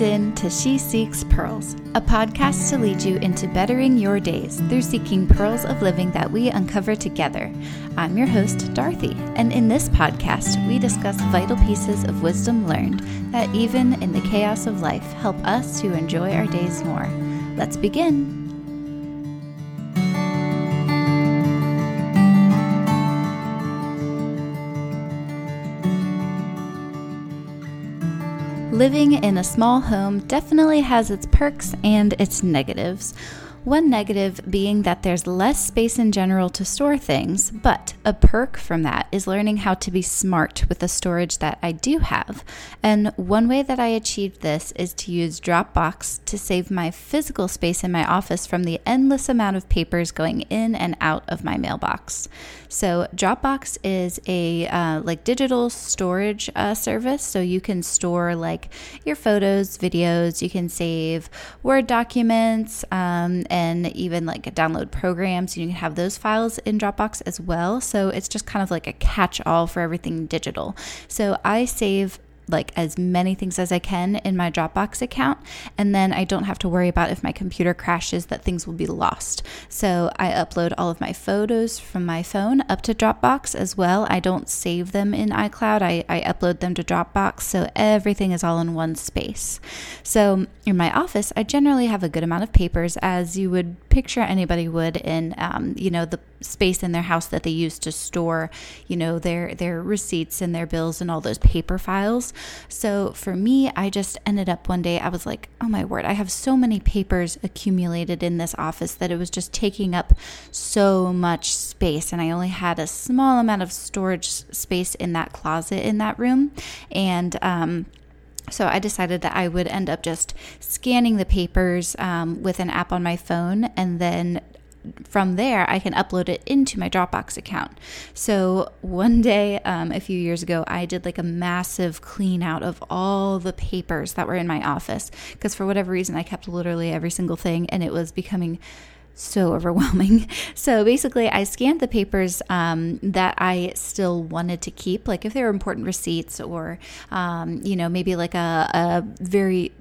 tuned in to She Seeks Pearls, a podcast to lead you into bettering your days through seeking pearls of living that we uncover together. I'm your host, Dorothy, and in this podcast, we discuss vital pieces of wisdom learned that, even in the chaos of life, help us to enjoy our days more. Let's begin. Living in a small home definitely has its perks and its negatives. One negative being that there's less space in general to store things, but a perk from that is learning how to be smart with the storage that I do have. And one way that I achieved this is to use Dropbox to save my physical space in my office from the endless amount of papers going in and out of my mailbox. So Dropbox is a uh, like digital storage uh, service, so you can store like your photos, videos. You can save Word documents. Um, and even like download programs. You can have those files in Dropbox as well. So it's just kind of like a catch all for everything digital. So I save like as many things as I can in my Dropbox account. And then I don't have to worry about if my computer crashes that things will be lost. So I upload all of my photos from my phone up to Dropbox as well. I don't save them in iCloud, I, I upload them to Dropbox. So everything is all in one space. So in my office, I generally have a good amount of papers as you would picture anybody would in, um, you know, the space in their house that they use to store, you know, their their receipts and their bills and all those paper files. So for me, I just ended up one day I was like, "Oh my word, I have so many papers accumulated in this office that it was just taking up so much space and I only had a small amount of storage space in that closet in that room." And um so I decided that I would end up just scanning the papers um, with an app on my phone and then from there, I can upload it into my Dropbox account. So one day, um, a few years ago, I did like a massive clean out of all the papers that were in my office because for whatever reason, I kept literally every single thing and it was becoming so overwhelming. So basically, I scanned the papers um, that I still wanted to keep, like if they were important receipts or, um, you know, maybe like a, a very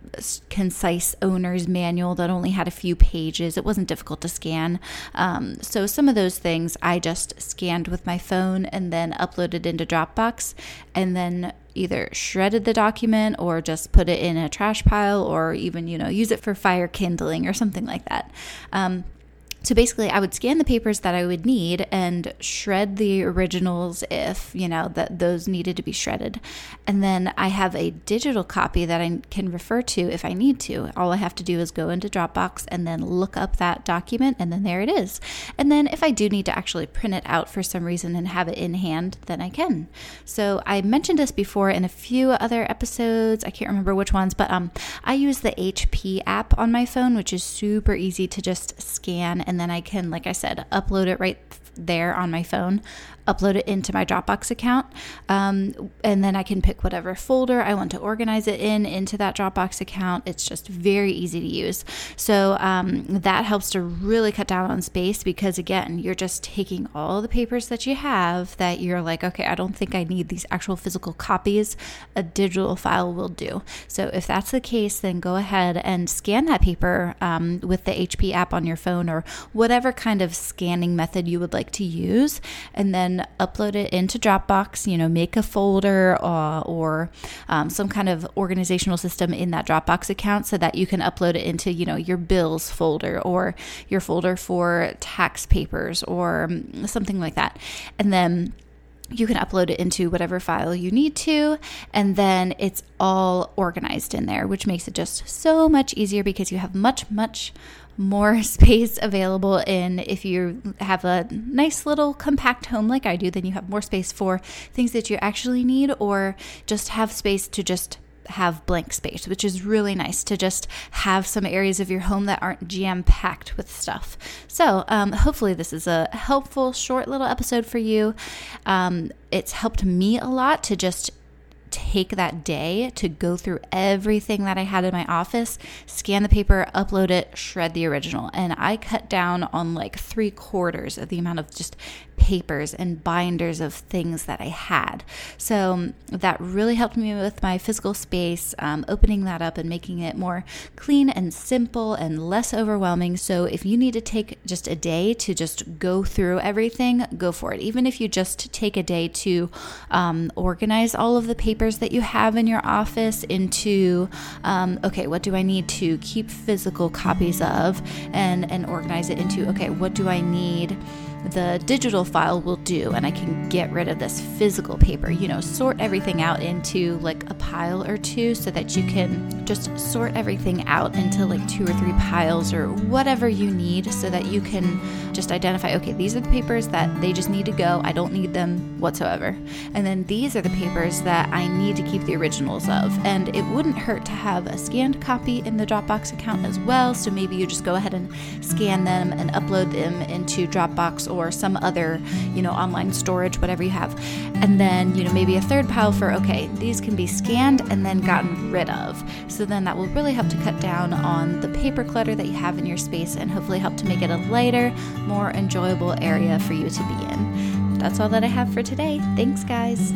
concise owner's manual that only had a few pages. It wasn't difficult to scan. Um, so some of those things I just scanned with my phone and then uploaded into Dropbox and then either shredded the document or just put it in a trash pile or even, you know, use it for fire kindling or something like that. Um, so basically, I would scan the papers that I would need and shred the originals if, you know, that those needed to be shredded. And then I have a digital copy that I can refer to if I need to. All I have to do is go into Dropbox and then look up that document, and then there it is. And then if I do need to actually print it out for some reason and have it in hand, then I can. So I mentioned this before in a few other episodes. I can't remember which ones, but um, I use the HP app on my phone, which is super easy to just scan and then I can, like I said, upload it right there on my phone upload it into my Dropbox account. Um, and then I can pick whatever folder I want to organize it in into that Dropbox account. It's just very easy to use. So um, that helps to really cut down on space because, again, you're just taking all the papers that you have that you're like, okay, I don't think I need these actual physical copies. A digital file will do. So if that's the case, then go ahead and scan that paper um, with the HP app on your phone or whatever kind of scanning method you would like to use. And then upload it into Dropbox, you know, make a folder uh, or um, some kind of organizational system in that Dropbox account so that you can upload it into, you know, your bills folder or your folder for tax papers or um, something like that. And then you can upload it into whatever file you need to, and then it's all organized in there, which makes it just so much easier because you have much, much more space available in if you have a nice little compact home like I do, then you have more space for things that you actually need or just have space to just have blank space, which is really nice to just have some areas of your home that aren't jam packed with stuff. So, um, hopefully, this is a helpful, short little episode for you. Um, it's helped me a lot to just take that day to go through everything that I had in my office, scan the paper, upload it, shred the original. And I cut down on like three quarters of the amount of just papers and binders of things that I had. So um, that really helped me with my physical space, um, opening that up and making it more clean and simple and less overwhelming. So if you need to take just a day to just go through everything, go for it. Even if you just take a day to um, organize all of the papers that you have in your office into, um, okay, what do I need to keep physical copies of and, and organize it into, okay, what do I need? The digital file will do and I can get rid of this physical paper. You know, sort everything out into like a pile or two so that you can just sort everything out into like two or three piles or whatever you need so that you can just identify okay, these are the papers that they just need to go. I don't need them whatsoever. And then these are the papers that I need to keep the originals of. And it wouldn't hurt to have a scanned copy in the Dropbox account as well. So maybe you just go ahead and scan them and upload them into Dropbox or some other, you know, online storage, whatever you have. And then, you know, maybe a third pile for, okay, these can be scanned and then gotten rid of. So then that will really help to cut down on the paper clutter that you have in your space and hopefully help to make it a lighter, more enjoyable area for you to be in. That's all that I have for today. Thanks, guys.